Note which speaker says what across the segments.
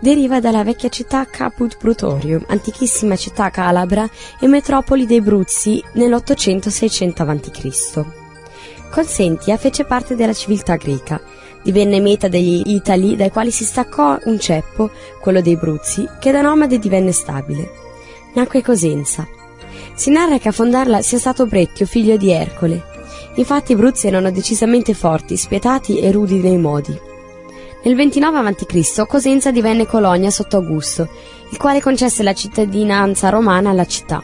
Speaker 1: deriva dalla vecchia città Caput Brutorium, antichissima città calabra e metropoli dei Bruzzi nell'800-600 a.C. Consentia fece parte della civiltà greca, divenne meta degli Itali dai quali si staccò un ceppo, quello dei Bruzzi, che da nomade divenne stabile. Nacque Cosenza. Si narra che a fondarla sia stato Brecchio, figlio di Ercole. Infatti i Bruzzi erano decisamente forti, spietati e rudi nei modi. Nel 29 a.C. Cosenza divenne colonia sotto Augusto, il quale concesse la cittadinanza romana alla città.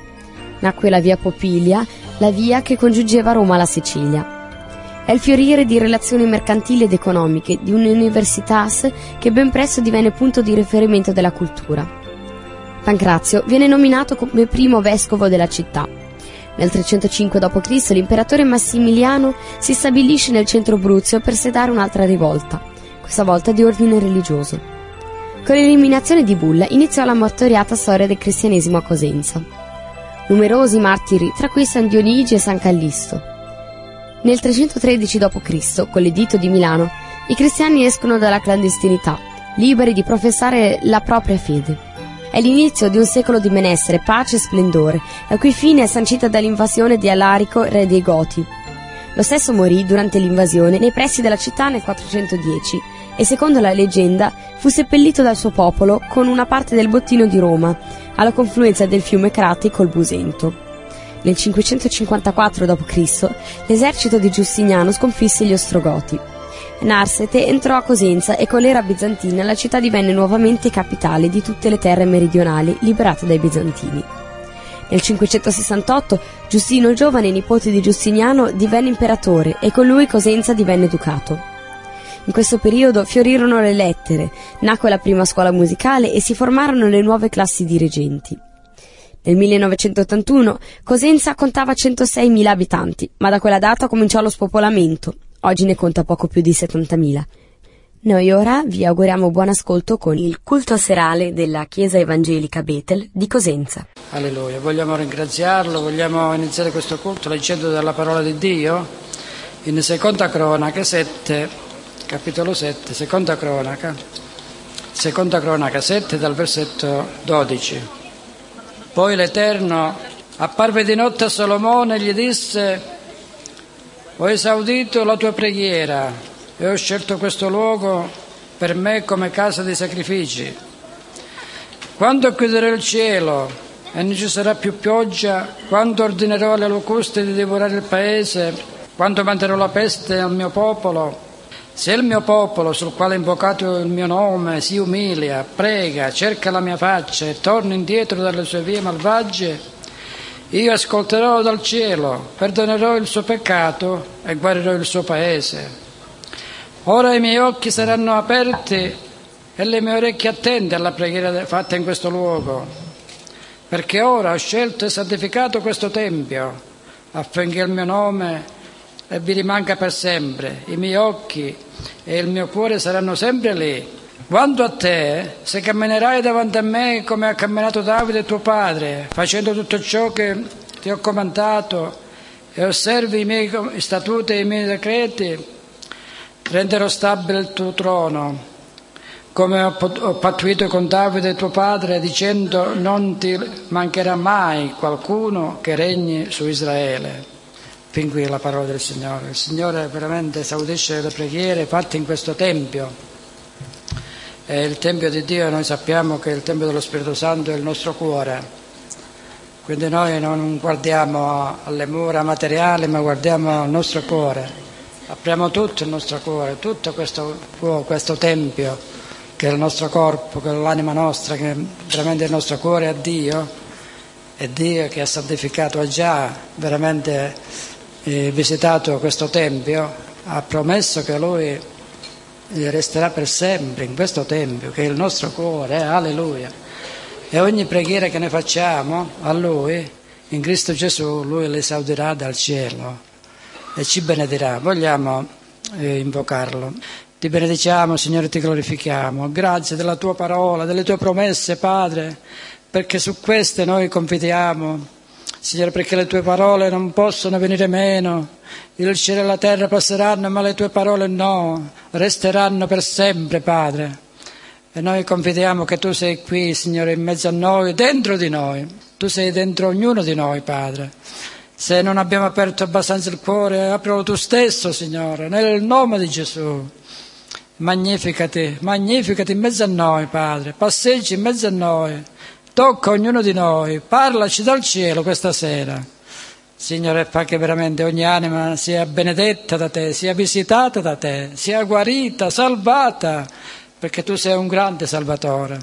Speaker 1: Nacque la via Popilia, la via che congiungeva Roma alla Sicilia. È il fiorire di relazioni mercantili ed economiche di un'universitas che ben presto divenne punto di riferimento della cultura. Pancrazio viene nominato come primo vescovo della città. Nel 305 d.C. l'imperatore Massimiliano si stabilisce nel centro Bruzio per sedare un'altra rivolta questa volta di ordine religioso. Con l'eliminazione di Bulla iniziò la martoriata storia del cristianesimo a Cosenza. Numerosi martiri, tra cui San Dionigi e San Callisto. Nel 313 d.C., con l'editto di Milano, i cristiani escono dalla clandestinità, liberi di professare la propria fede. È l'inizio di un secolo di benessere, pace e splendore, la cui fine è sancita dall'invasione di Alarico, re dei Goti. Lo stesso morì durante l'invasione nei pressi della città nel 410 e secondo la leggenda fu seppellito dal suo popolo con una parte del bottino di Roma, alla confluenza del fiume Crati col Busento. Nel 554 d.C. l'esercito di Giustiniano sconfisse gli Ostrogoti. Narsete entrò a Cosenza e con l'era bizantina la città divenne nuovamente capitale di tutte le terre meridionali liberate dai bizantini. Nel 568 Giustino il giovane, nipote di Giustiniano, divenne imperatore e con lui Cosenza divenne ducato. In questo periodo fiorirono le lettere, nacque la prima scuola musicale e si formarono le nuove classi dirigenti. Nel 1981 Cosenza contava 106.000 abitanti, ma da quella data cominciò lo spopolamento. Oggi ne conta poco più di 70.000. Noi ora vi auguriamo buon ascolto con il culto serale della Chiesa Evangelica Betel di Cosenza.
Speaker 2: Alleluia, vogliamo ringraziarlo, vogliamo iniziare questo culto leggendo dalla parola di Dio in seconda cronaca 7 capitolo 7, seconda cronaca, seconda cronaca 7 dal versetto 12. Poi l'Eterno apparve di notte a Salomone e gli disse, ho esaudito la tua preghiera e ho scelto questo luogo per me come casa di sacrifici. Quando chiuderò il cielo e non ci sarà più pioggia, quando ordinerò alle locuste di divorare il paese, quando manderò la peste al mio popolo, se il mio popolo, sul quale è invocato il mio nome, si umilia, prega, cerca la mia faccia e torna indietro dalle sue vie malvagie, io ascolterò dal cielo, perdonerò il suo peccato e guarirò il suo paese. Ora i miei occhi saranno aperti e le mie orecchie attente alla preghiera fatta in questo luogo, perché ora ho scelto e santificato questo Tempio affinché il mio nome e vi rimanga per sempre. I miei occhi e il mio cuore saranno sempre lì. Quanto a te, se camminerai davanti a me come ha camminato Davide tuo padre, facendo tutto ciò che ti ho comandato e osservi i miei statuti e i miei decreti, renderò stabile il tuo trono, come ho pattuito con Davide tuo padre, dicendo non ti mancherà mai qualcuno che regni su Israele. Fin qui la parola del Signore. Il Signore veramente esaudisce le preghiere fatte in questo Tempio. E il Tempio di Dio noi sappiamo che il Tempio dello Spirito Santo è il nostro cuore. Quindi noi non guardiamo alle mura materiali, ma guardiamo al nostro cuore. Apriamo tutto il nostro cuore, tutto questo, questo tempio che è il nostro corpo, che è l'anima nostra, che è veramente il nostro cuore a Dio. E Dio che ha santificato, già veramente eh, visitato questo tempio, ha promesso che Lui resterà per sempre in questo tempio, che è il nostro cuore, eh? alleluia. E ogni preghiera che ne facciamo a Lui, in Cristo Gesù, Lui l'esaudirà dal cielo e ci benedirà. Vogliamo eh, invocarlo. Ti benediciamo, Signore, ti glorifichiamo. Grazie della tua parola, delle tue promesse, Padre, perché su queste noi confidiamo. Signore, perché le tue parole non possono venire meno. Il cielo e la terra passeranno, ma le tue parole no, resteranno per sempre, Padre. E noi confidiamo che tu sei qui, Signore, in mezzo a noi, dentro di noi. Tu sei dentro ognuno di noi, Padre. Se non abbiamo aperto abbastanza il cuore, aprilo tu stesso, Signore, nel nome di Gesù. Magnificati, magnificati in mezzo a noi, Padre. Passeggi in mezzo a noi. Tocca ognuno di noi. Parlaci dal cielo questa sera. Signore, fa che veramente ogni anima sia benedetta da te, sia visitata da te, sia guarita, salvata perché tu sei un grande Salvatore.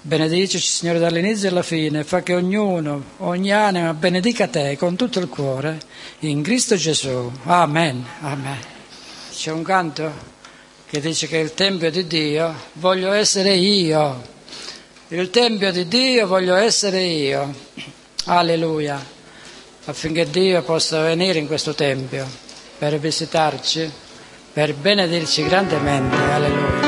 Speaker 2: Benedicici, Signore, dall'inizio alla fine, fa che ognuno, ogni anima benedica te con tutto il cuore, in Cristo Gesù. Amen. Amen. C'è un canto che dice che il Tempio di Dio voglio essere io. Il Tempio di Dio voglio essere io. Alleluia. Affinché Dio possa venire in questo Tempio per visitarci, per benedirci grandemente. Alleluia.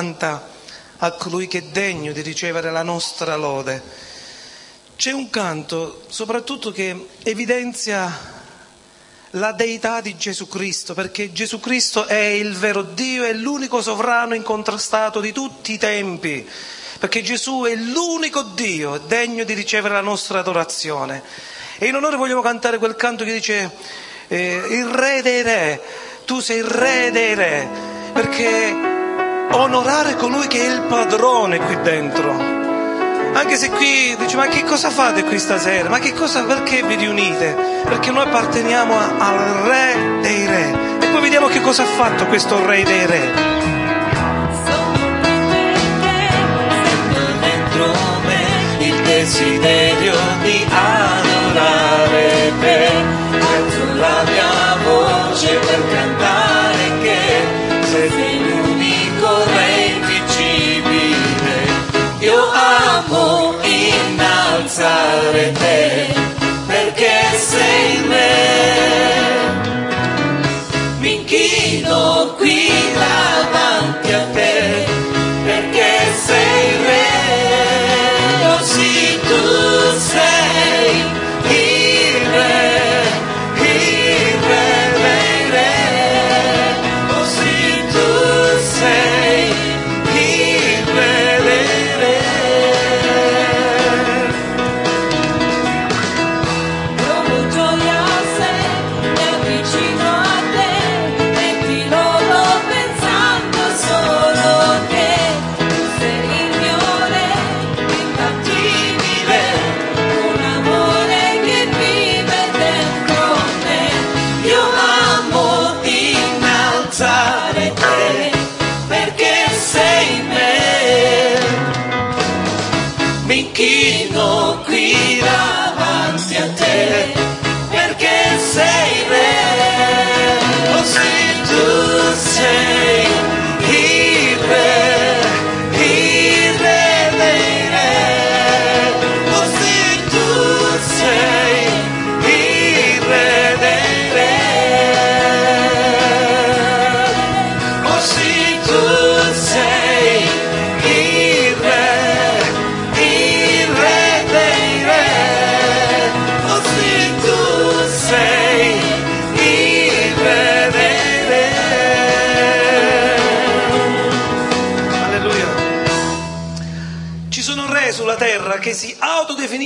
Speaker 3: Canta a colui che è degno di ricevere la nostra lode. C'è un canto soprattutto che evidenzia la deità di Gesù Cristo, perché Gesù Cristo è il vero Dio, è l'unico sovrano incontrastato di tutti i tempi, perché Gesù è l'unico Dio degno di ricevere la nostra adorazione. E in onore vogliamo cantare quel canto che dice eh, il re dei re, tu sei il re dei re, perché onorare colui che è il padrone qui dentro. Anche se qui dici ma che cosa fate qui stasera? Ma che cosa, perché vi riunite? Perché noi apparteniamo a, al re dei re. E poi vediamo che cosa ha fatto questo re dei re.
Speaker 4: il desiderio di adorare te. Alzo la mia innalzare te perché sei me. Mi inchino qui davanti a te perché sei re. Oh sì, tu sei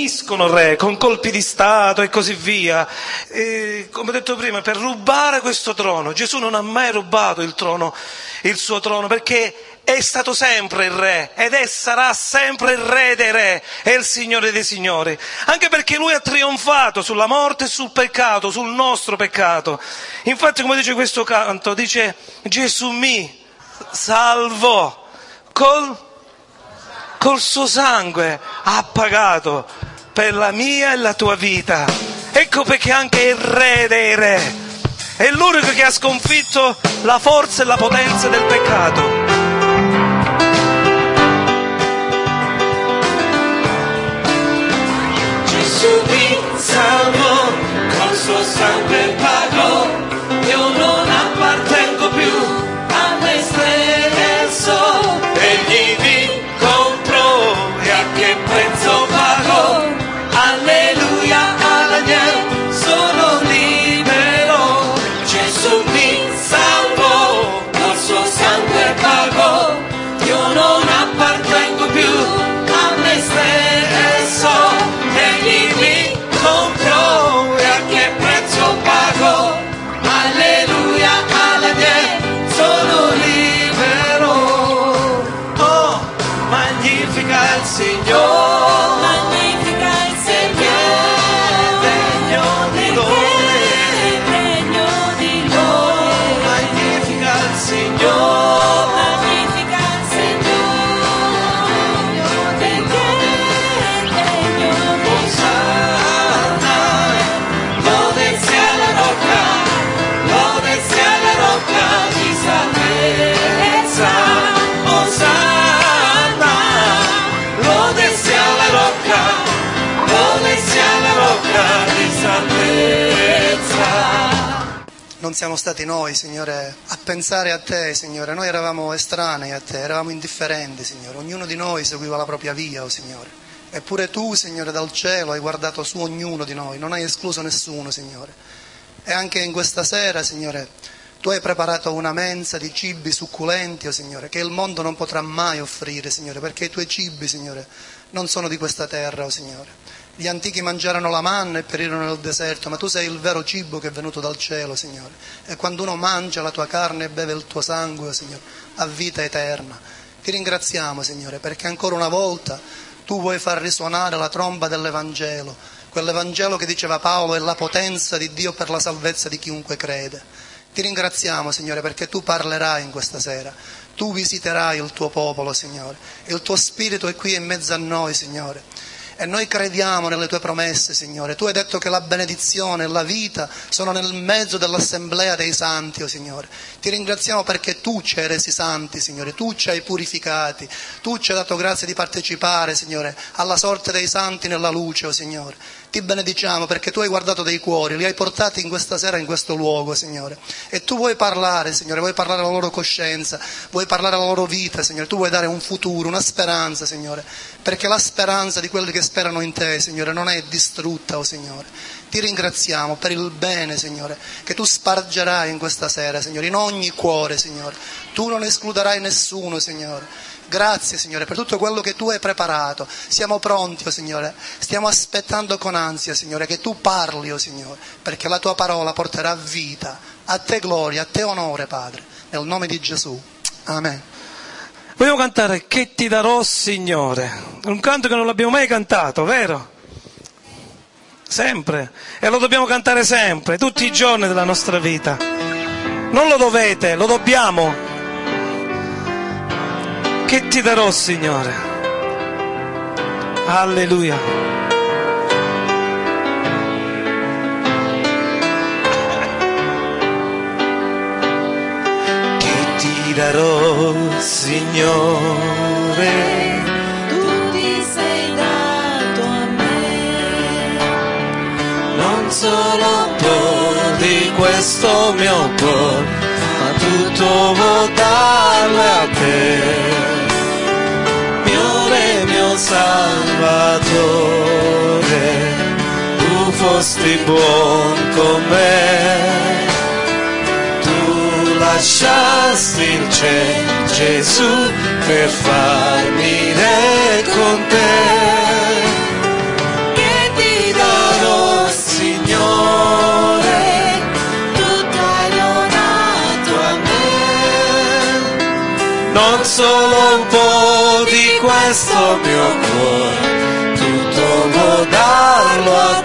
Speaker 3: autodefiniscono re con colpi di Stato e così via. E, come ho detto prima, per rubare questo trono. Gesù non ha mai rubato il trono, il suo trono, perché è stato sempre il re ed è sarà sempre il re dei re e il signore dei signori. Anche perché lui ha trionfato sulla morte e sul peccato, sul nostro peccato. Infatti, come dice questo canto, dice Gesù mi salvò col col suo sangue ha pagato per la mia e la tua vita. Ecco perché anche il re dei re è l'unico che ha sconfitto la forza e la potenza del peccato.
Speaker 4: Gesù mi salvò, col suo sangue pagò, non
Speaker 5: siamo stati noi, Signore, a pensare a Te, Signore. Noi eravamo estranei a Te, eravamo indifferenti, Signore. Ognuno di noi seguiva la propria via, oh Signore. Eppure Tu, Signore, dal cielo hai guardato su ognuno di noi, non hai escluso nessuno, Signore. E anche in questa sera, Signore, Tu hai preparato una mensa di cibi succulenti, oh Signore, che il mondo non potrà mai offrire, Signore, perché i Tuoi cibi, Signore, non sono di questa terra, oh Signore. Gli antichi mangiarono la manna e perirono nel deserto, ma tu sei il vero cibo che è venuto dal cielo, Signore. E quando uno mangia la tua carne e beve il tuo sangue, Signore, ha vita eterna. Ti ringraziamo, Signore, perché ancora una volta tu vuoi far risuonare la tromba dell'Evangelo, quell'Evangelo che diceva Paolo è la potenza di Dio per la salvezza di chiunque crede. Ti ringraziamo, Signore, perché tu parlerai in questa sera, tu visiterai il tuo popolo, Signore. Il tuo Spirito è qui in mezzo a noi, Signore. E noi crediamo nelle tue promesse, Signore. Tu hai detto che la benedizione e la vita sono nel mezzo dell'assemblea dei santi, oh Signore. Ti ringraziamo perché tu ci hai resi santi, Signore. Tu ci hai purificati. Tu ci hai dato grazia di partecipare, Signore, alla sorte dei santi nella luce, oh Signore. Ti benediciamo perché tu hai guardato dei cuori, li hai portati in questa sera in questo luogo, Signore. E tu vuoi parlare, Signore, vuoi parlare alla loro coscienza, vuoi parlare alla loro vita, Signore. Tu vuoi dare un futuro, una speranza, Signore. Perché la speranza di quelli che sperano in te, Signore, non è distrutta, oh Signore. Ti ringraziamo per il bene, Signore, che tu spargerai in questa sera, Signore, in ogni cuore, Signore. Tu non escluderai nessuno, Signore. Grazie Signore per tutto quello che tu hai preparato. Siamo pronti, oh Signore. Stiamo aspettando con ansia, Signore, che tu parli, oh Signore, perché la tua parola porterà vita. A te gloria, a te onore, Padre. Nel nome di Gesù. Amen.
Speaker 4: Vogliamo cantare Che ti darò, Signore? Un canto che non l'abbiamo mai cantato, vero? Sempre. E lo dobbiamo cantare sempre, tutti i giorni della nostra vita. Non lo dovete, lo dobbiamo. Che ti darò, Signore? Alleluia. Che ti darò, Signore?
Speaker 6: Tu ti sei dato a me,
Speaker 4: Non solo po' di questo mio cuore, tutto darlo a te. Mio Re, mio Salvatore, tu fosti buon con me. Tu lasciasti il cielo, Gesù, per farmi re con te. Non solo un po' di questo mio cuore, tutto vuol darlo a te.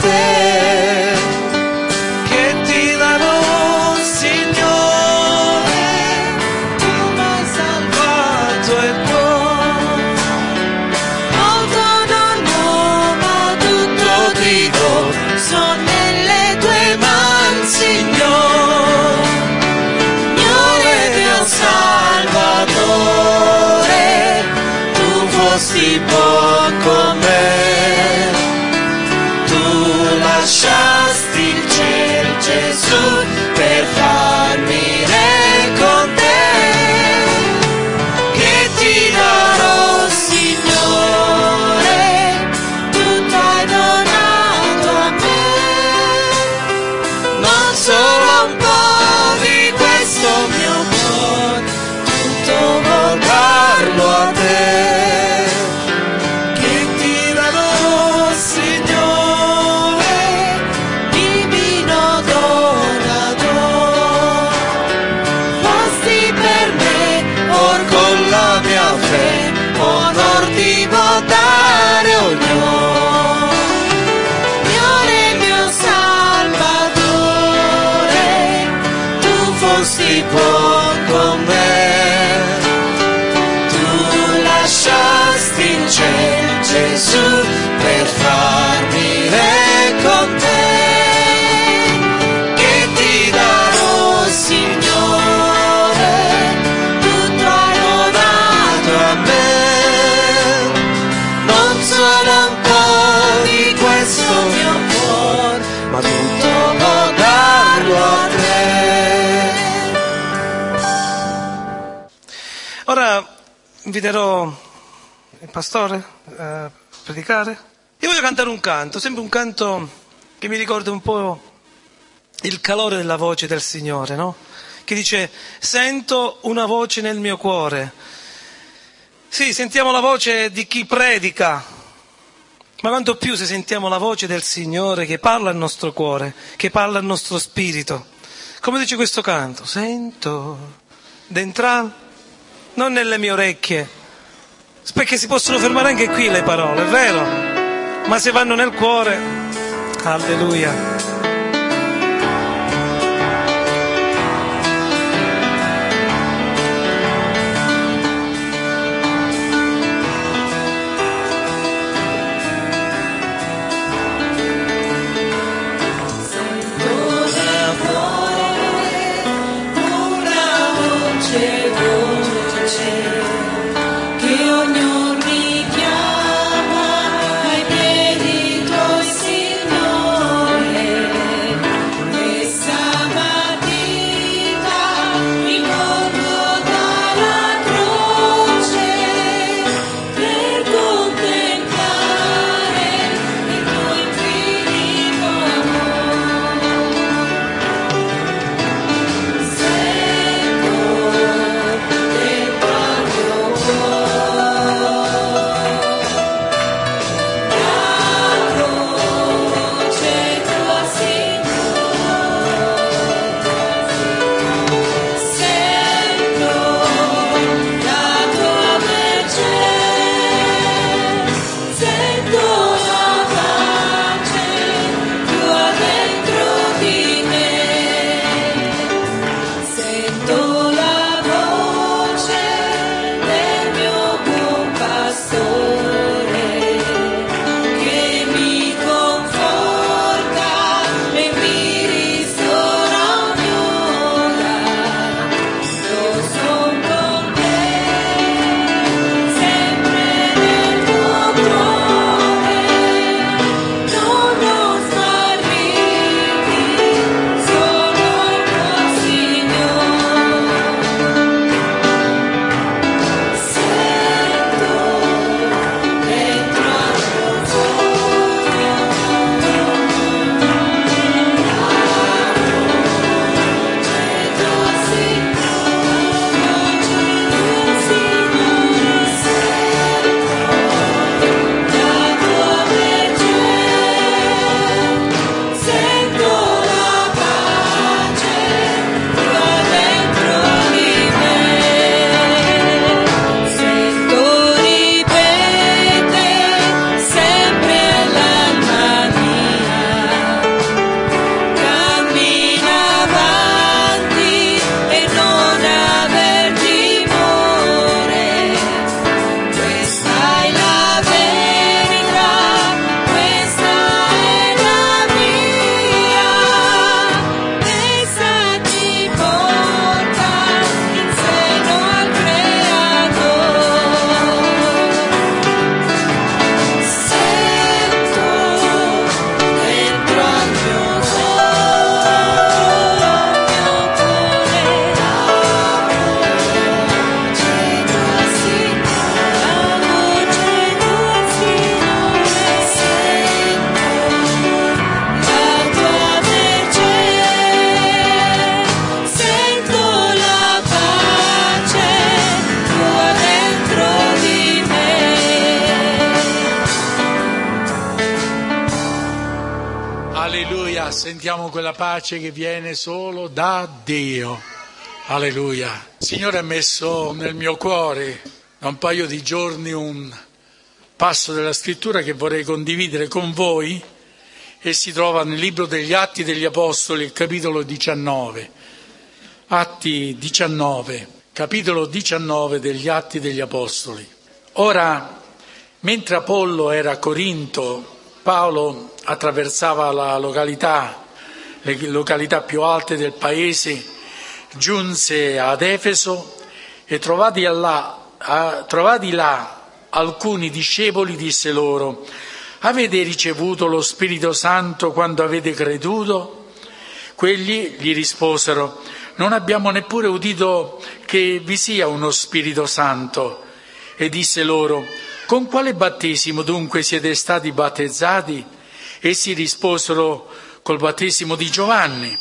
Speaker 4: Inviterò il pastore a predicare. Io voglio cantare un canto, sempre un canto che mi ricorda un po' il calore della voce del Signore, no? Che dice, sento una voce nel mio cuore. Sì, sentiamo la voce di chi predica, ma quanto più se sentiamo la voce del Signore che parla al nostro cuore, che parla al nostro spirito. Come dice questo canto? Sento dentro, non nelle mie orecchie, perché si possono fermare anche qui le parole, è vero? Ma se vanno nel cuore, alleluia.
Speaker 7: Sentiamo quella pace che viene solo da Dio. Alleluia. Il Signore ha messo nel mio cuore da un paio di giorni un passo della scrittura che vorrei condividere con voi e si trova nel libro degli Atti degli Apostoli, capitolo 19. Atti 19, capitolo 19 degli Atti degli Apostoli. Ora, mentre Apollo era a Corinto, Paolo attraversava la località, le località più alte del paese, giunse ad Efeso e trovati là, a- trovati là alcuni discepoli, disse loro, avete ricevuto lo Spirito Santo quando avete creduto? Quelli gli risposero, non abbiamo neppure udito che vi sia uno Spirito Santo. e disse loro, con quale battesimo dunque siete stati battezzati? Essi risposero, col battesimo di Giovanni.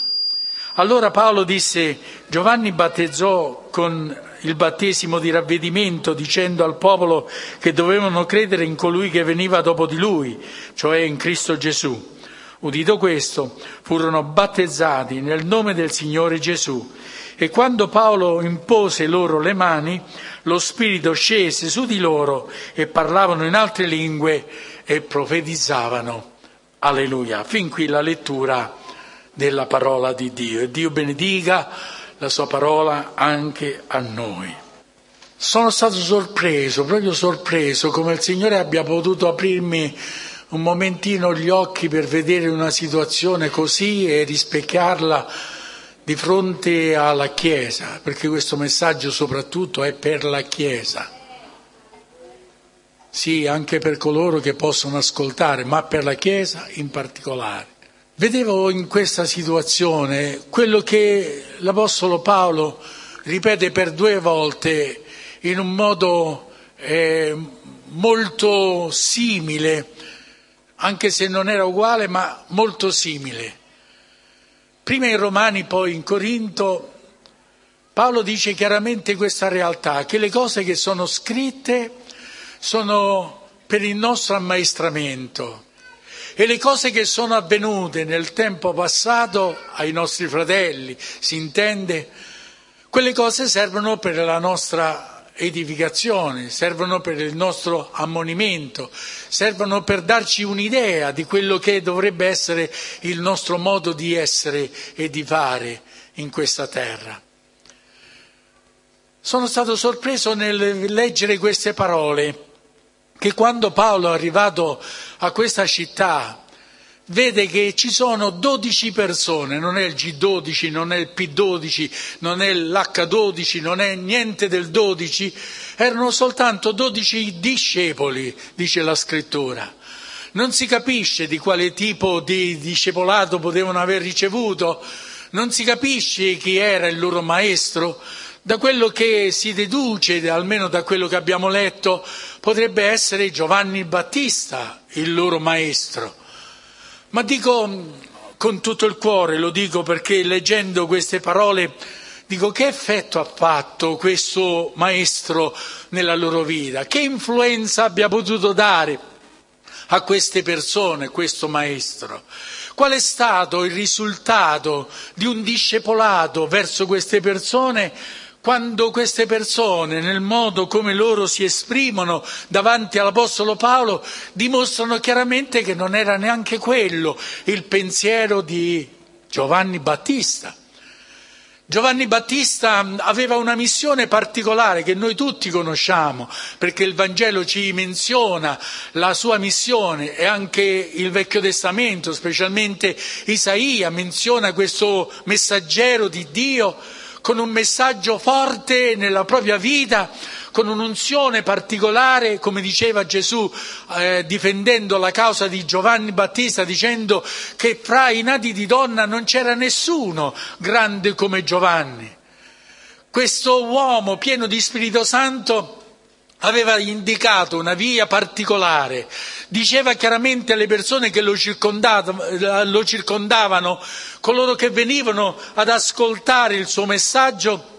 Speaker 7: Allora Paolo disse, Giovanni battezzò con il battesimo di ravvedimento dicendo al popolo che dovevano credere in colui che veniva dopo di lui, cioè in Cristo Gesù. Udito questo, furono battezzati nel nome del Signore Gesù. E quando Paolo impose loro le mani, lo Spirito scese su di loro e parlavano in altre lingue e profetizzavano. Alleluia. Fin qui la lettura della parola di Dio. E Dio benedica la sua parola anche a noi. Sono stato sorpreso, proprio sorpreso, come il Signore abbia potuto aprirmi un momentino gli occhi per vedere una situazione così e rispecchiarla di fronte alla Chiesa, perché questo messaggio soprattutto è per la Chiesa. Sì, anche per coloro che possono ascoltare, ma per la Chiesa in particolare. Vedevo in questa situazione quello che l'Apostolo Paolo ripete per due volte in un modo eh, molto simile, anche se non era uguale, ma molto simile. Prima in Romani, poi in Corinto, Paolo dice chiaramente questa realtà, che le cose che sono scritte sono per il nostro ammaestramento. E le cose che sono avvenute nel tempo passato ai nostri fratelli, si intende, quelle cose servono per la nostra edificazione, servono per il nostro ammonimento, servono per darci un'idea di quello che dovrebbe essere il nostro modo di essere e di fare in questa terra. Sono stato sorpreso nel leggere queste parole che quando Paolo è arrivato a questa città vede che ci sono 12 persone, non è il G12, non è il P12, non è l'H12, non è niente del 12, erano soltanto 12 discepoli, dice la scrittura. Non si capisce di quale tipo di discepolato potevano aver ricevuto, non si capisce chi era il loro maestro, da quello che si deduce, almeno da quello che abbiamo letto, potrebbe essere Giovanni Battista, il loro maestro. Ma dico con tutto il cuore, lo dico perché leggendo queste parole dico che effetto ha fatto questo maestro nella loro vita, che influenza abbia potuto dare a queste persone questo maestro. Qual è stato il risultato di un discepolato verso queste persone quando queste persone, nel modo come loro si esprimono davanti all'Apostolo Paolo, dimostrano chiaramente che non era neanche quello il pensiero di Giovanni Battista. Giovanni Battista aveva una missione particolare che noi tutti conosciamo, perché il Vangelo ci menziona la sua missione e anche il Vecchio Testamento, specialmente Isaia, menziona questo messaggero di Dio con un messaggio forte nella propria vita, con un'unzione particolare, come diceva Gesù, eh, difendendo la causa di Giovanni Battista, dicendo che fra i nati di donna non c'era nessuno grande come Giovanni. Questo uomo pieno di Spirito Santo aveva indicato una via particolare, diceva chiaramente alle persone che lo lo circondavano, coloro che venivano ad ascoltare il suo messaggio,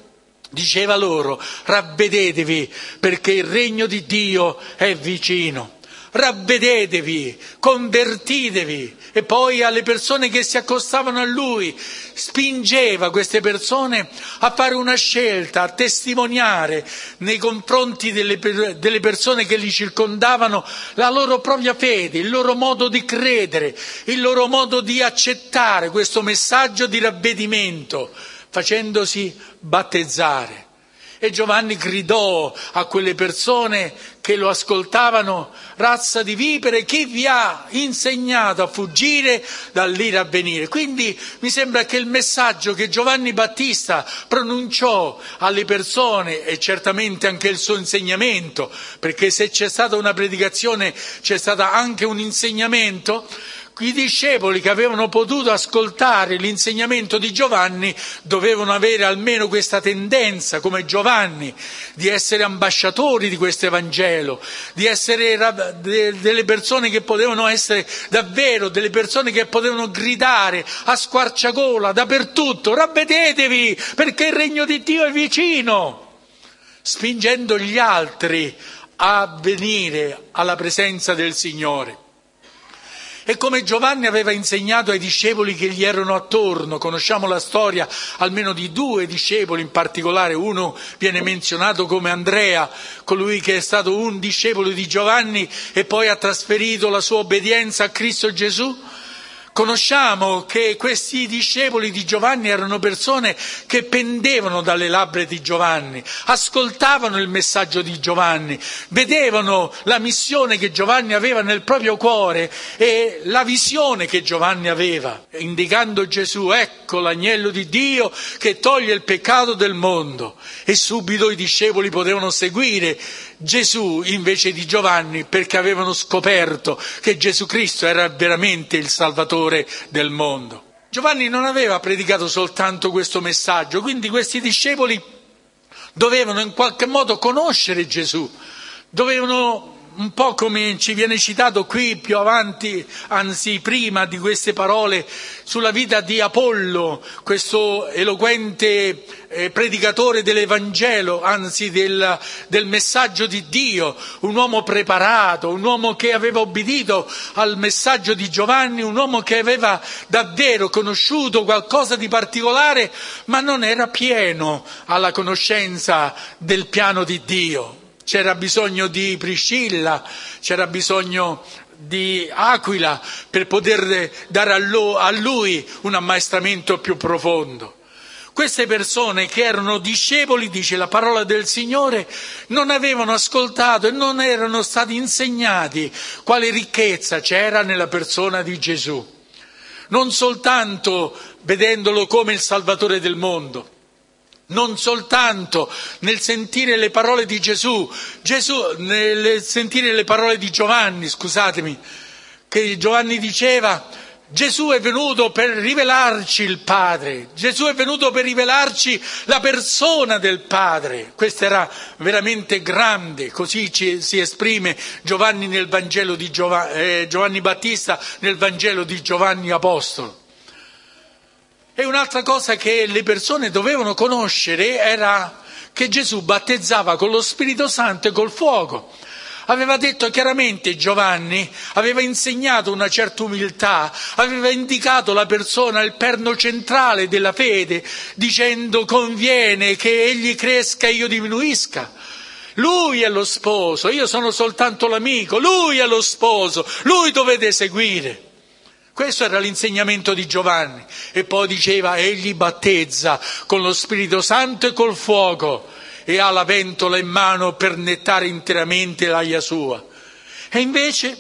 Speaker 7: diceva loro, ravvedetevi perché il regno di Dio è vicino ravvedetevi, convertitevi. E poi alle persone che si accostavano a lui spingeva queste persone a fare una scelta, a testimoniare nei confronti delle, delle persone che li circondavano la loro propria fede, il loro modo di credere, il loro modo di accettare questo messaggio di ravvedimento, facendosi battezzare. E Giovanni gridò a quelle persone che lo ascoltavano, razza di vipere, chi vi ha insegnato a fuggire dall'ira a venire? Quindi mi sembra che il messaggio che Giovanni Battista pronunciò alle persone e certamente anche il suo insegnamento, perché se c'è stata una predicazione c'è stato anche un insegnamento, i discepoli che avevano potuto ascoltare l'insegnamento di Giovanni dovevano avere almeno questa tendenza, come Giovanni, di essere ambasciatori di questo Evangelo, di essere delle persone che potevano essere davvero delle persone che potevano gridare a squarciagola dappertutto, ravvedetevi perché il regno di Dio è vicino, spingendo gli altri a venire alla presenza del Signore. E come Giovanni aveva insegnato ai discepoli che gli erano attorno, conosciamo la storia almeno di due discepoli in particolare, uno viene menzionato come Andrea, colui che è stato un discepolo di Giovanni e poi ha trasferito la sua obbedienza a Cristo Gesù, Conosciamo che questi discepoli di Giovanni erano persone che pendevano dalle labbra di Giovanni, ascoltavano il messaggio di Giovanni, vedevano la missione che Giovanni aveva nel proprio cuore e la visione che Giovanni aveva, indicando Gesù, ecco l'agnello di Dio che toglie il peccato del mondo. E subito i discepoli potevano seguire Gesù invece di Giovanni perché avevano scoperto che Gesù Cristo era veramente il Salvatore del mondo. Giovanni non aveva predicato soltanto questo messaggio, quindi questi discepoli dovevano in qualche modo conoscere Gesù, dovevano un po' come ci viene citato qui più avanti, anzi prima di queste parole, sulla vita di Apollo, questo eloquente eh, predicatore dell'Evangelo, anzi del, del messaggio di Dio, un uomo preparato, un uomo che aveva obbedito al messaggio di Giovanni, un uomo che aveva davvero conosciuto qualcosa di particolare, ma non era pieno alla conoscenza del piano di Dio c'era bisogno di Priscilla, c'era bisogno di Aquila per poter dare a lui un ammaestramento più profondo. Queste persone che erano discepoli, dice la parola del Signore, non avevano ascoltato e non erano stati insegnati quale ricchezza c'era nella persona di Gesù. Non soltanto vedendolo come il Salvatore del mondo, non soltanto nel sentire le parole di Gesù, Gesù nel sentire le parole di Giovanni, scusatemi, che Giovanni diceva Gesù è venuto per rivelarci il Padre, Gesù è venuto per rivelarci la persona del Padre. Questo era veramente grande, così ci, si esprime Giovanni, Giovanni, eh, Giovanni Battista nel Vangelo di Giovanni Apostolo. E un'altra cosa che le persone dovevano conoscere era che Gesù battezzava con lo Spirito Santo e col fuoco. Aveva detto chiaramente Giovanni, aveva insegnato una certa umiltà, aveva indicato la persona, il perno centrale della fede, dicendo conviene che egli cresca e io diminuisca. Lui è lo sposo, io sono soltanto l'amico, lui è lo sposo, lui dovete seguire. Questo era l'insegnamento di Giovanni. E poi diceva, egli battezza con lo Spirito Santo e col fuoco e ha la ventola in mano per nettare interamente l'aia sua. E invece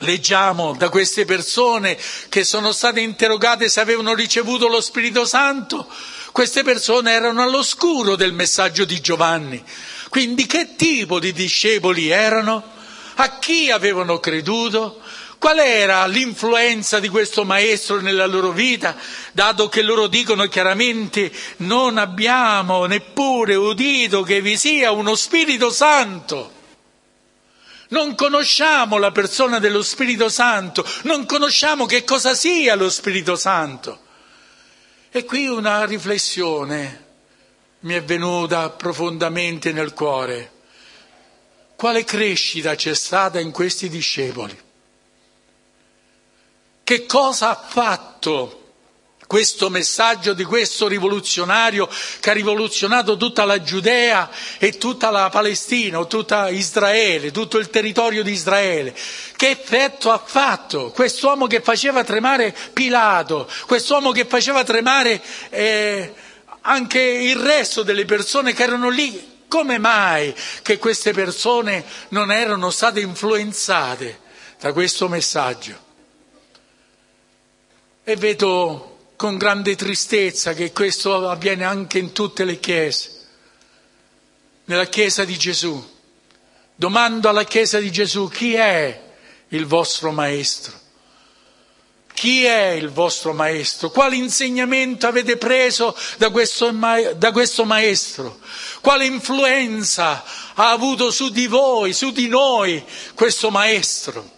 Speaker 7: leggiamo da queste persone che sono state interrogate se avevano ricevuto lo Spirito Santo, queste persone erano all'oscuro del messaggio di Giovanni. Quindi che tipo di discepoli erano? A chi avevano creduto? Qual era l'influenza di questo maestro nella loro vita, dato che loro dicono chiaramente non abbiamo neppure udito che vi sia uno Spirito Santo? Non conosciamo la persona dello Spirito Santo, non conosciamo che cosa sia lo Spirito Santo. E qui una riflessione mi è venuta profondamente nel cuore. Quale crescita c'è stata in questi discepoli? Che cosa ha fatto questo messaggio di questo rivoluzionario che ha rivoluzionato tutta la Giudea e tutta la Palestina, tutta Israele, tutto il territorio di Israele. Che effetto ha fatto quest'uomo che faceva tremare Pilato, quest'uomo che faceva tremare eh, anche il resto delle persone che erano lì? Come mai che queste persone non erano state influenzate da questo messaggio? E vedo con grande tristezza che questo avviene anche in tutte le chiese. Nella Chiesa di Gesù. Domando alla Chiesa di Gesù chi è il vostro Maestro? Chi è il vostro maestro? Quale insegnamento avete preso da questo, da questo maestro? Quale influenza ha avuto su di voi, su di noi questo maestro?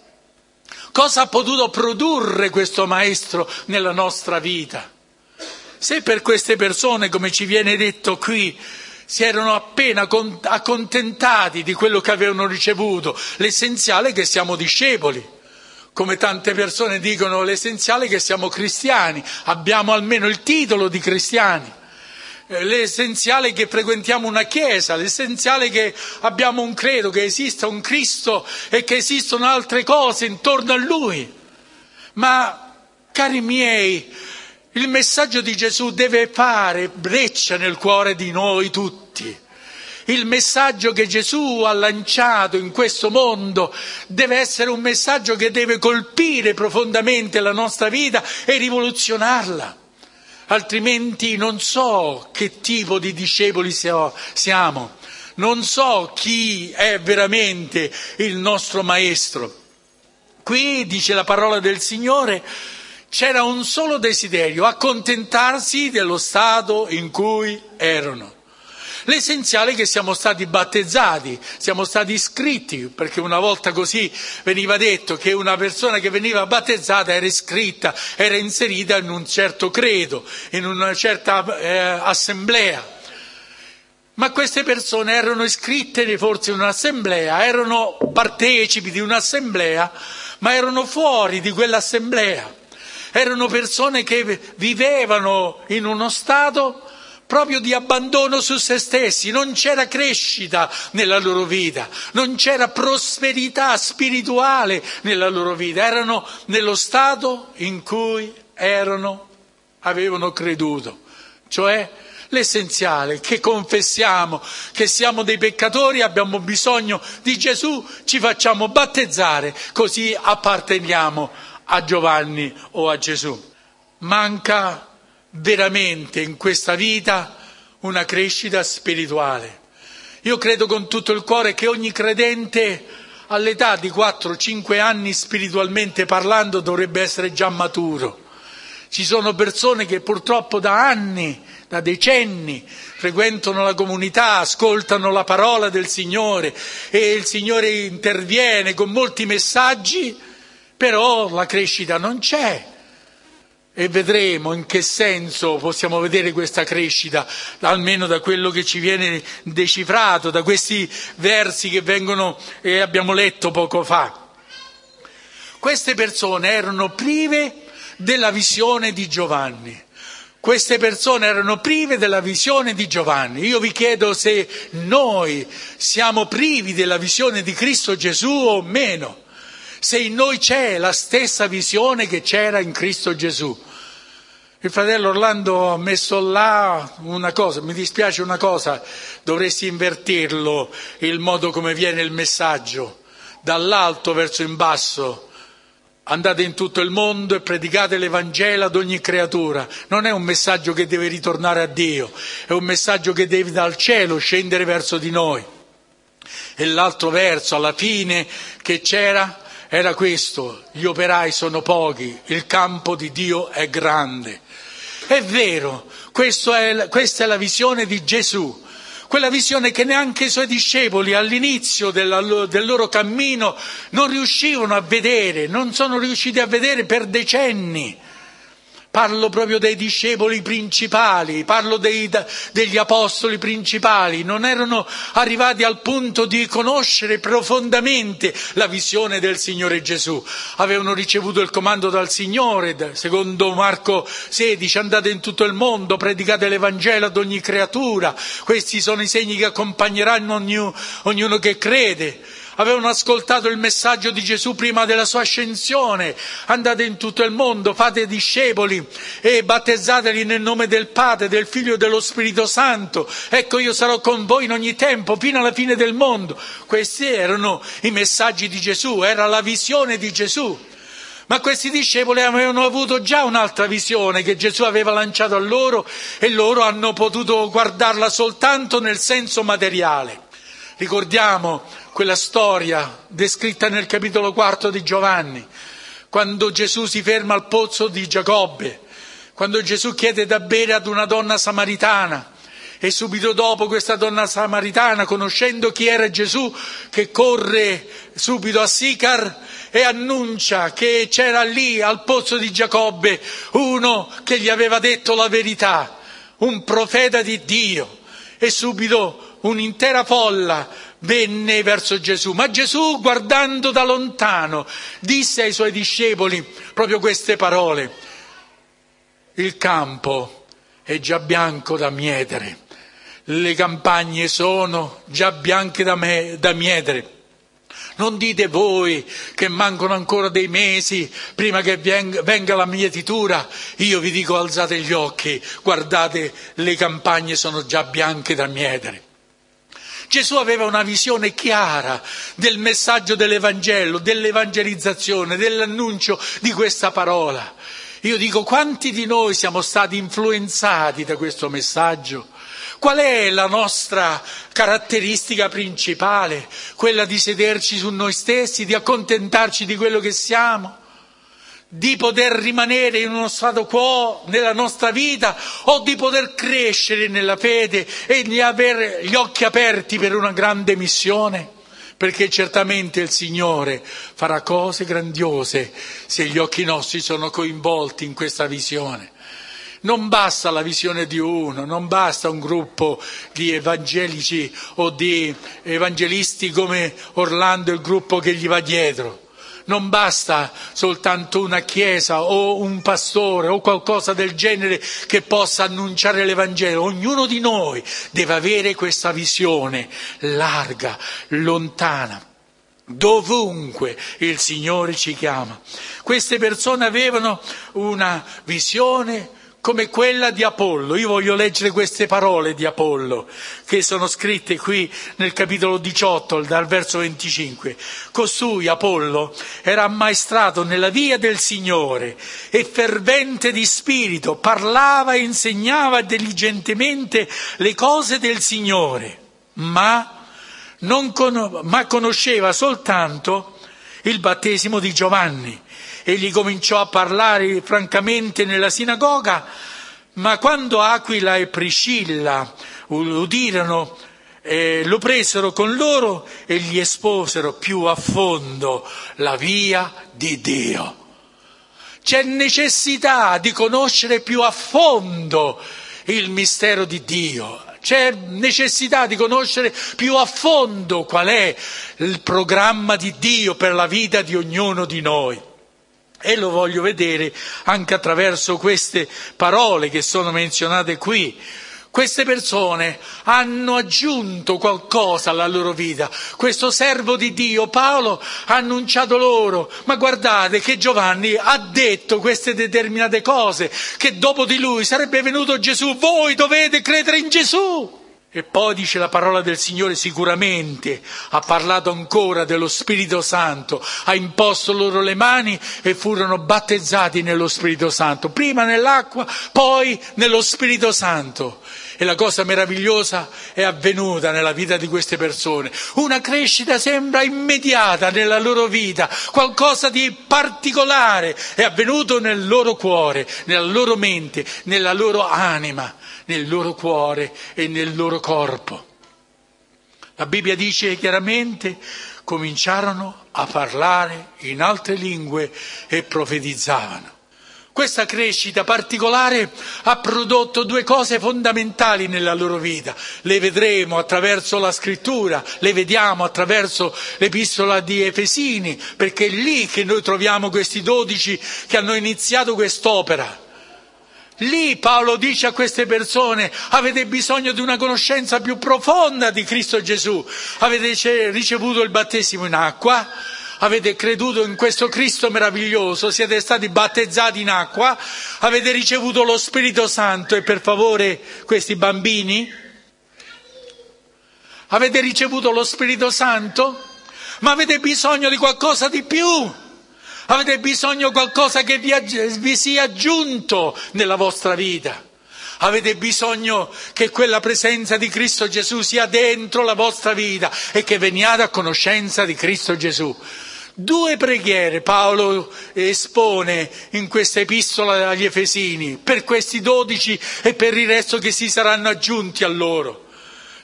Speaker 7: Cosa ha potuto produrre questo maestro nella nostra vita? Se per queste persone, come ci viene detto qui, si erano appena accontentati di quello che avevano ricevuto, l'essenziale è che siamo discepoli come tante persone dicono, l'essenziale è che siamo cristiani, abbiamo almeno il titolo di cristiani. Eh, l'essenziale è che frequentiamo una chiesa, l'essenziale è che abbiamo un credo, che esista un Cristo e che esistono altre cose intorno a Lui. Ma, cari miei, il messaggio di Gesù deve fare breccia nel cuore di noi tutti. Il messaggio che Gesù ha lanciato in questo mondo deve essere un messaggio che deve colpire profondamente la nostra vita e rivoluzionarla. Altrimenti non so che tipo di discepoli siamo, non so chi è veramente il nostro maestro. Qui dice la parola del Signore, c'era un solo desiderio, accontentarsi dello stato in cui erano. L'essenziale è che siamo stati battezzati, siamo stati iscritti, perché una volta così veniva detto che una persona che veniva battezzata era iscritta, era inserita in un certo credo, in una certa eh, assemblea. Ma queste persone erano iscritte forse in un'assemblea, erano partecipi di un'assemblea, ma erano fuori di quell'assemblea. Erano persone che vivevano in uno stato proprio di abbandono su se stessi, non c'era crescita nella loro vita, non c'era prosperità spirituale nella loro vita, erano nello stato in cui erano, avevano creduto, cioè l'essenziale, che confessiamo che siamo dei peccatori, abbiamo bisogno di Gesù, ci facciamo battezzare, così apparteniamo a Giovanni o a Gesù. Manca veramente in questa vita una crescita spirituale. Io credo con tutto il cuore che ogni credente all'età di 4-5 anni spiritualmente parlando dovrebbe essere già maturo. Ci sono persone che purtroppo da anni, da decenni, frequentano la comunità, ascoltano la parola del Signore e il Signore interviene con molti messaggi, però la crescita non c'è e vedremo in che senso possiamo vedere questa crescita, almeno da quello che ci viene decifrato, da questi versi che vengono e eh, abbiamo letto poco fa. Queste persone erano prive della visione di Giovanni. Queste persone erano prive della visione di Giovanni. Io vi chiedo se noi siamo privi della visione di Cristo Gesù o meno, se in noi c'è la stessa visione che c'era in Cristo Gesù. Il fratello Orlando ha messo là una cosa, mi dispiace una cosa, dovresti invertirlo il modo come viene il messaggio, dall'alto verso in basso. Andate in tutto il mondo e predicate l'Evangelo ad ogni creatura. Non è un messaggio che deve ritornare a Dio, è un messaggio che deve dal cielo scendere verso di noi. E l'altro verso, alla fine, che c'era, era questo, gli operai sono pochi, il campo di Dio è grande. È vero, è, questa è la visione di Gesù, quella visione che neanche i suoi discepoli all'inizio della, del loro cammino non riuscivano a vedere, non sono riusciti a vedere per decenni. Parlo proprio dei discepoli principali, parlo dei, degli apostoli principali, non erano arrivati al punto di conoscere profondamente la visione del Signore Gesù. Avevano ricevuto il comando dal Signore, secondo Marco 16, andate in tutto il mondo, predicate l'Evangelo ad ogni creatura, questi sono i segni che accompagneranno ognuno, ognuno che crede avevano ascoltato il messaggio di Gesù prima della sua ascensione. Andate in tutto il mondo, fate discepoli e battezzateli nel nome del Padre, del Figlio e dello Spirito Santo. Ecco, io sarò con voi in ogni tempo, fino alla fine del mondo. Questi erano i messaggi di Gesù, era la visione di Gesù. Ma questi discepoli avevano avuto già un'altra visione che Gesù aveva lanciato a loro e loro hanno potuto guardarla soltanto nel senso materiale. Ricordiamo quella storia descritta nel capitolo quarto di Giovanni, quando Gesù si ferma al pozzo di Giacobbe, quando Gesù chiede da bere ad una donna samaritana e subito dopo questa donna samaritana, conoscendo chi era Gesù, che corre subito a Sicar e annuncia che c'era lì al pozzo di Giacobbe uno che gli aveva detto la verità, un profeta di Dio. E subito un'intera folla venne verso Gesù, ma Gesù guardando da lontano disse ai suoi discepoli proprio queste parole, il campo è già bianco da mietere le campagne sono già bianche da, me, da mietere. Non dite voi che mancano ancora dei mesi prima che venga la mietitura. Io vi dico alzate gli occhi, guardate, le campagne sono già bianche da mietere. Gesù aveva una visione chiara del messaggio dell'Evangelo, dell'evangelizzazione, dell'annuncio di questa parola. Io dico quanti di noi siamo stati influenzati da questo messaggio? Qual è la nostra caratteristica principale? Quella di sederci su noi stessi, di accontentarci di quello che siamo? Di poter rimanere in uno stato quo nella nostra vita o di poter crescere nella fede e di avere gli occhi aperti per una grande missione? perché certamente il Signore farà cose grandiose se gli occhi nostri sono coinvolti in questa visione. Non basta la visione di uno, non basta un gruppo di evangelici o di evangelisti come Orlando il gruppo che gli va dietro. Non basta soltanto una chiesa o un pastore o qualcosa del genere che possa annunciare l'Evangelo. Ognuno di noi deve avere questa visione larga, lontana dovunque il Signore ci chiama. Queste persone avevano una visione come quella di Apollo. Io voglio leggere queste parole di Apollo che sono scritte qui nel capitolo 18 dal verso 25. Costui, Apollo, era ammaestrato nella via del Signore e fervente di spirito, parlava e insegnava diligentemente le cose del Signore, ma, con- ma conosceva soltanto il battesimo di Giovanni egli cominciò a parlare francamente nella sinagoga, ma quando Aquila e Priscilla udirono, eh, lo presero con loro e gli esposero più a fondo la via di Dio. C'è necessità di conoscere più a fondo il mistero di Dio, c'è necessità di conoscere più a fondo qual è il programma di Dio per la vita di ognuno di noi. E lo voglio vedere anche attraverso queste parole che sono menzionate qui. Queste persone hanno aggiunto qualcosa alla loro vita. Questo servo di Dio, Paolo, ha annunciato loro, ma guardate che Giovanni ha detto queste determinate cose, che dopo di lui sarebbe venuto Gesù, voi dovete credere in Gesù. E poi dice la parola del Signore sicuramente, ha parlato ancora dello Spirito Santo, ha imposto loro le mani e furono battezzati nello Spirito Santo, prima nell'acqua, poi nello Spirito Santo. E la cosa meravigliosa è avvenuta nella vita di queste persone. Una crescita sembra immediata nella loro vita, qualcosa di particolare è avvenuto nel loro cuore, nella loro mente, nella loro anima nel loro cuore e nel loro corpo. La Bibbia dice chiaramente, cominciarono a parlare in altre lingue e profetizzavano. Questa crescita particolare ha prodotto due cose fondamentali nella loro vita. Le vedremo attraverso la scrittura, le vediamo attraverso l'epistola di Efesini, perché è lì che noi troviamo questi dodici che hanno iniziato quest'opera. Lì Paolo dice a queste persone, avete bisogno di una conoscenza più profonda di Cristo Gesù, avete ricevuto il battesimo in acqua, avete creduto in questo Cristo meraviglioso, siete stati battezzati in acqua, avete ricevuto lo Spirito Santo e per favore questi bambini, avete ricevuto lo Spirito Santo, ma avete bisogno di qualcosa di più. Avete bisogno di qualcosa che vi, vi sia aggiunto nella vostra vita. Avete bisogno che quella presenza di Cristo Gesù sia dentro la vostra vita e che veniate a conoscenza di Cristo Gesù. Due preghiere Paolo espone in questa epistola agli Efesini per questi dodici e per il resto che si saranno aggiunti a loro.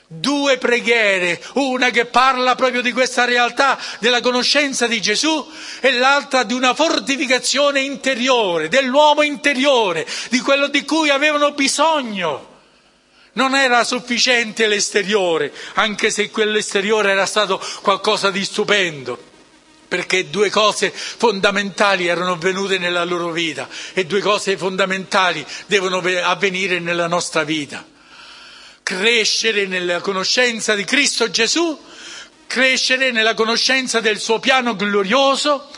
Speaker 7: Due preghiere, una che parla proprio di questa realtà della conoscenza di Gesù e l'altra di una fortificazione interiore, dell'uomo interiore, di quello di cui avevano bisogno. Non era sufficiente l'esteriore, anche se quell'esteriore era stato qualcosa di stupendo, perché due cose fondamentali erano avvenute nella loro vita e due cose fondamentali devono avvenire nella nostra vita. Crescere nella conoscenza di Cristo Gesù, crescere nella conoscenza del suo piano glorioso,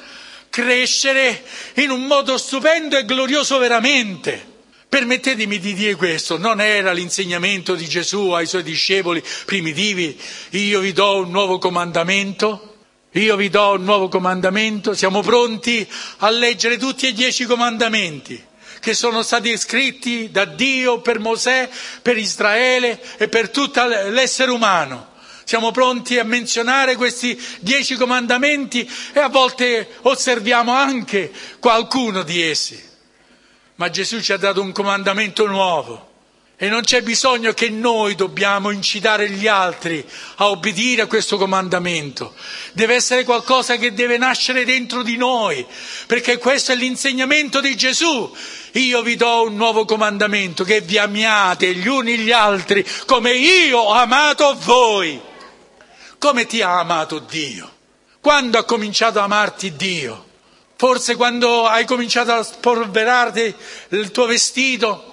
Speaker 7: crescere in un modo stupendo e glorioso veramente. Permettetemi di dire questo, non era l'insegnamento di Gesù ai suoi discepoli primitivi, io vi do un nuovo comandamento, io vi do un nuovo comandamento, siamo pronti a leggere tutti e dieci comandamenti che sono stati scritti da Dio per Mosè, per Israele e per tutto l'essere umano. Siamo pronti a menzionare questi dieci comandamenti e a volte osserviamo anche qualcuno di essi. Ma Gesù ci ha dato un comandamento nuovo e non c'è bisogno che noi dobbiamo incitare gli altri a obbedire a questo comandamento. Deve essere qualcosa che deve nascere dentro di noi, perché questo è l'insegnamento di Gesù. Io vi do un nuovo comandamento, che vi amiate gli uni gli altri come io ho amato voi. Come ti ha amato Dio? Quando ha cominciato a amarti Dio? Forse quando hai cominciato a spolverarti il tuo vestito,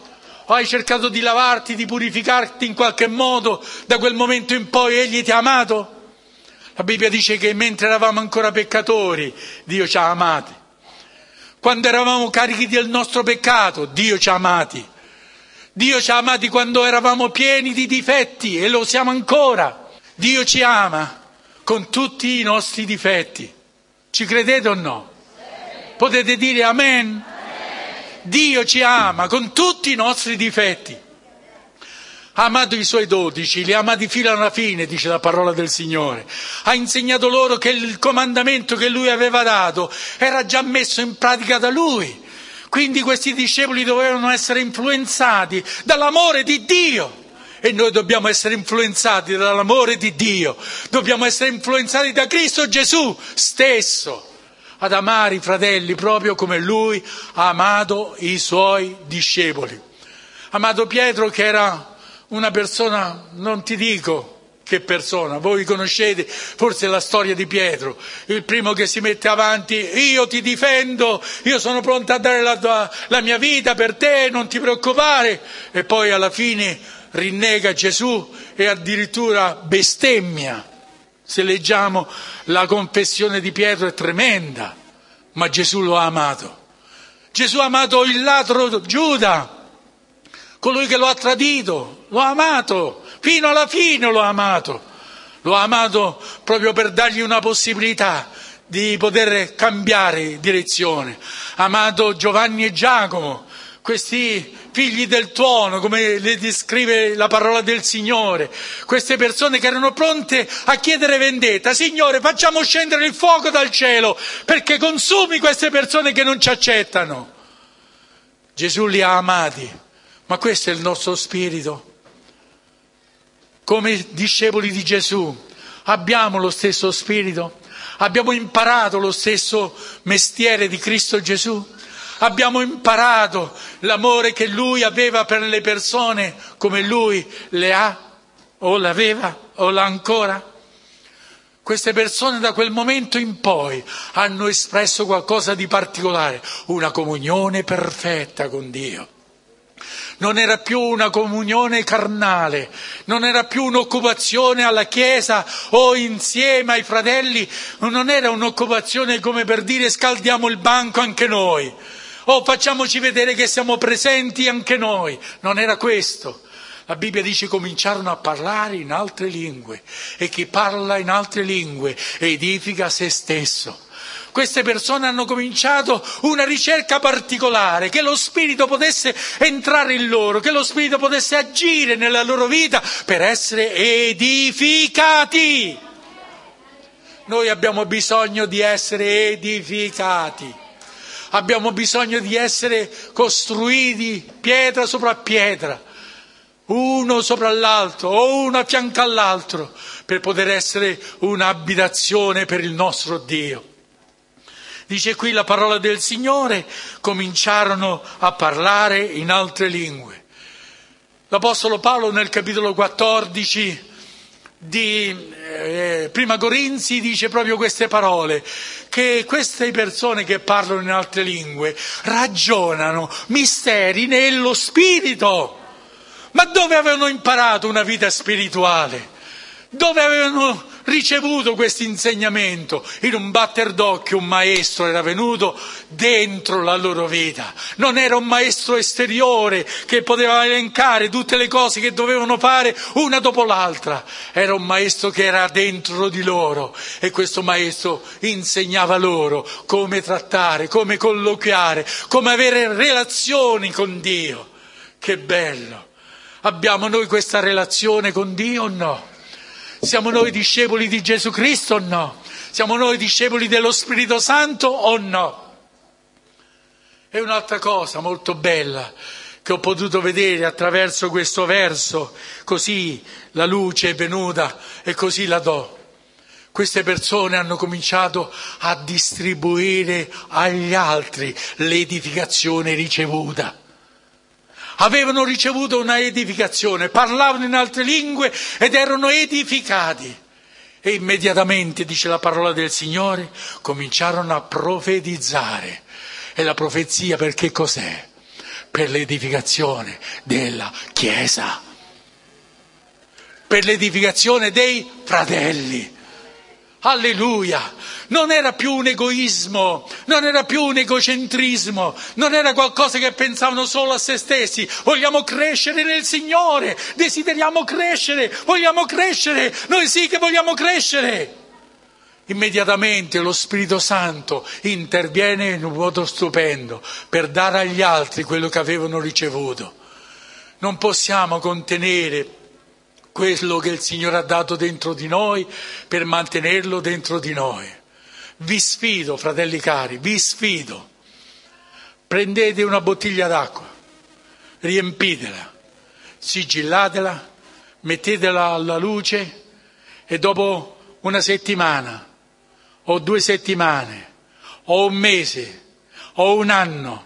Speaker 7: o hai cercato di lavarti, di purificarti in qualche modo, da quel momento in poi egli ti ha amato? La Bibbia dice che mentre eravamo ancora peccatori, Dio ci ha amati. Quando eravamo carichi del nostro peccato, Dio ci ha amati. Dio ci ha amati quando eravamo pieni di difetti e lo siamo ancora. Dio ci ama con tutti i nostri difetti. Ci credete o no? Potete dire amen? Dio ci ama con tutti i nostri difetti. Ha amato i suoi dodici, li ha amati fino alla fine, dice la parola del Signore. Ha insegnato loro che il comandamento che lui aveva dato era già messo in pratica da lui. Quindi questi discepoli dovevano essere influenzati dall'amore di Dio. E noi dobbiamo essere influenzati dall'amore di Dio. Dobbiamo essere influenzati da Cristo Gesù stesso ad amare i fratelli proprio come lui ha amato i suoi discepoli. Amato Pietro che era una persona, non ti dico che persona, voi conoscete forse la storia di Pietro, il primo che si mette avanti, io ti difendo, io sono pronto a dare la, tua, la mia vita per te, non ti preoccupare, e poi alla fine rinnega Gesù e addirittura bestemmia. Se leggiamo la confessione di Pietro è tremenda, ma Gesù lo ha amato. Gesù ha amato il ladro Giuda, colui che lo ha tradito, lo ha amato, fino alla fine lo ha amato. Lo ha amato proprio per dargli una possibilità di poter cambiare direzione. Ha amato Giovanni e Giacomo, questi figli del tuono, come le descrive la parola del Signore, queste persone che erano pronte a chiedere vendetta. Signore, facciamo scendere il fuoco dal cielo perché consumi queste persone che non ci accettano. Gesù li ha amati, ma questo è il nostro spirito. Come discepoli di Gesù, abbiamo lo stesso spirito? Abbiamo imparato lo stesso mestiere di Cristo Gesù? Abbiamo imparato l'amore che lui aveva per le persone come lui le ha o l'aveva o l'ha ancora. Queste persone da quel momento in poi hanno espresso qualcosa di particolare, una comunione perfetta con Dio. Non era più una comunione carnale, non era più un'occupazione alla Chiesa o insieme ai fratelli, non era un'occupazione come per dire scaldiamo il banco anche noi oh facciamoci vedere che siamo presenti anche noi. Non era questo. La Bibbia dice cominciarono a parlare in altre lingue e chi parla in altre lingue edifica se stesso. Queste persone hanno cominciato una ricerca particolare, che lo Spirito potesse entrare in loro, che lo Spirito potesse agire nella loro vita per essere edificati. Noi abbiamo bisogno di essere edificati, abbiamo bisogno di essere costruiti pietra sopra pietra, uno sopra l'altro o uno a fianco all'altro, per poter essere un'abitazione per il nostro Dio. Dice qui la parola del Signore, cominciarono a parlare in altre lingue. L'Apostolo Paolo nel capitolo 14 di eh, Prima Corinzi dice proprio queste parole, che queste persone che parlano in altre lingue ragionano misteri nello spirito. Ma dove avevano imparato una vita spirituale? Dove avevano ricevuto questo insegnamento? In un batter d'occhio un maestro era venuto dentro la loro vita. Non era un maestro esteriore che poteva elencare tutte le cose che dovevano fare una dopo l'altra. Era un maestro che era dentro di loro e questo maestro insegnava loro come trattare, come colloquiare, come avere relazioni con Dio. Che bello! Abbiamo noi questa relazione con Dio o no? Siamo noi discepoli di Gesù Cristo o no? Siamo noi discepoli dello Spirito Santo o no? E un'altra cosa molto bella che ho potuto vedere attraverso questo verso, così la luce è venuta e così la do. Queste persone hanno cominciato a distribuire agli altri l'edificazione ricevuta avevano ricevuto una edificazione, parlavano in altre lingue ed erano edificati. E immediatamente, dice la parola del Signore, cominciarono a profetizzare. E la profezia per cos'è? Per l'edificazione della Chiesa, per l'edificazione dei fratelli. Alleluia! Non era più un egoismo, non era più un egocentrismo, non era qualcosa che pensavano solo a se stessi. Vogliamo crescere nel Signore, desideriamo crescere, vogliamo crescere, noi sì che vogliamo crescere. Immediatamente lo Spirito Santo interviene in un modo stupendo per dare agli altri quello che avevano ricevuto. Non possiamo contenere quello che il Signore ha dato dentro di noi per mantenerlo dentro di noi. Vi sfido, fratelli cari, vi sfido. Prendete una bottiglia d'acqua, riempitela, sigillatela, mettetela alla luce e dopo una settimana o due settimane o un mese o un anno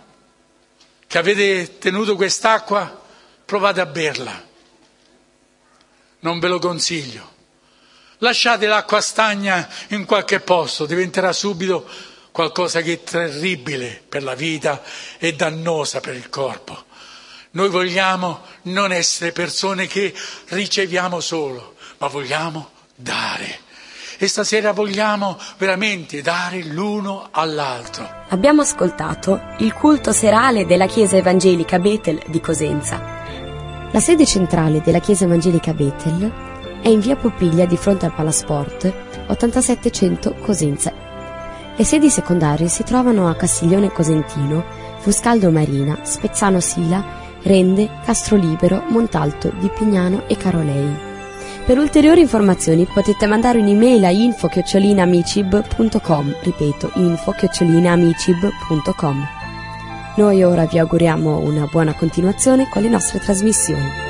Speaker 7: che avete tenuto quest'acqua, provate a berla non ve lo consiglio. Lasciate l'acqua stagna in qualche posto, diventerà subito qualcosa che è terribile per la vita e dannosa per il corpo. Noi vogliamo non essere persone che riceviamo solo, ma vogliamo dare. E stasera vogliamo veramente dare l'uno all'altro.
Speaker 1: Abbiamo ascoltato il culto serale della Chiesa Evangelica Betel di Cosenza. La sede centrale della Chiesa Evangelica Bethel è in via Popiglia di fronte al Palasport 8700 Cosenza. Le sedi secondarie si trovano a Castiglione Cosentino, Fuscaldo Marina, Spezzano Sila, Rende, Castrolibero, Montalto, Di Pignano e Carolei. Per ulteriori informazioni potete mandare un'email a info-amicib.com, ripeto, info-amicib.com. Noi ora vi auguriamo una buona continuazione con le nostre trasmissioni.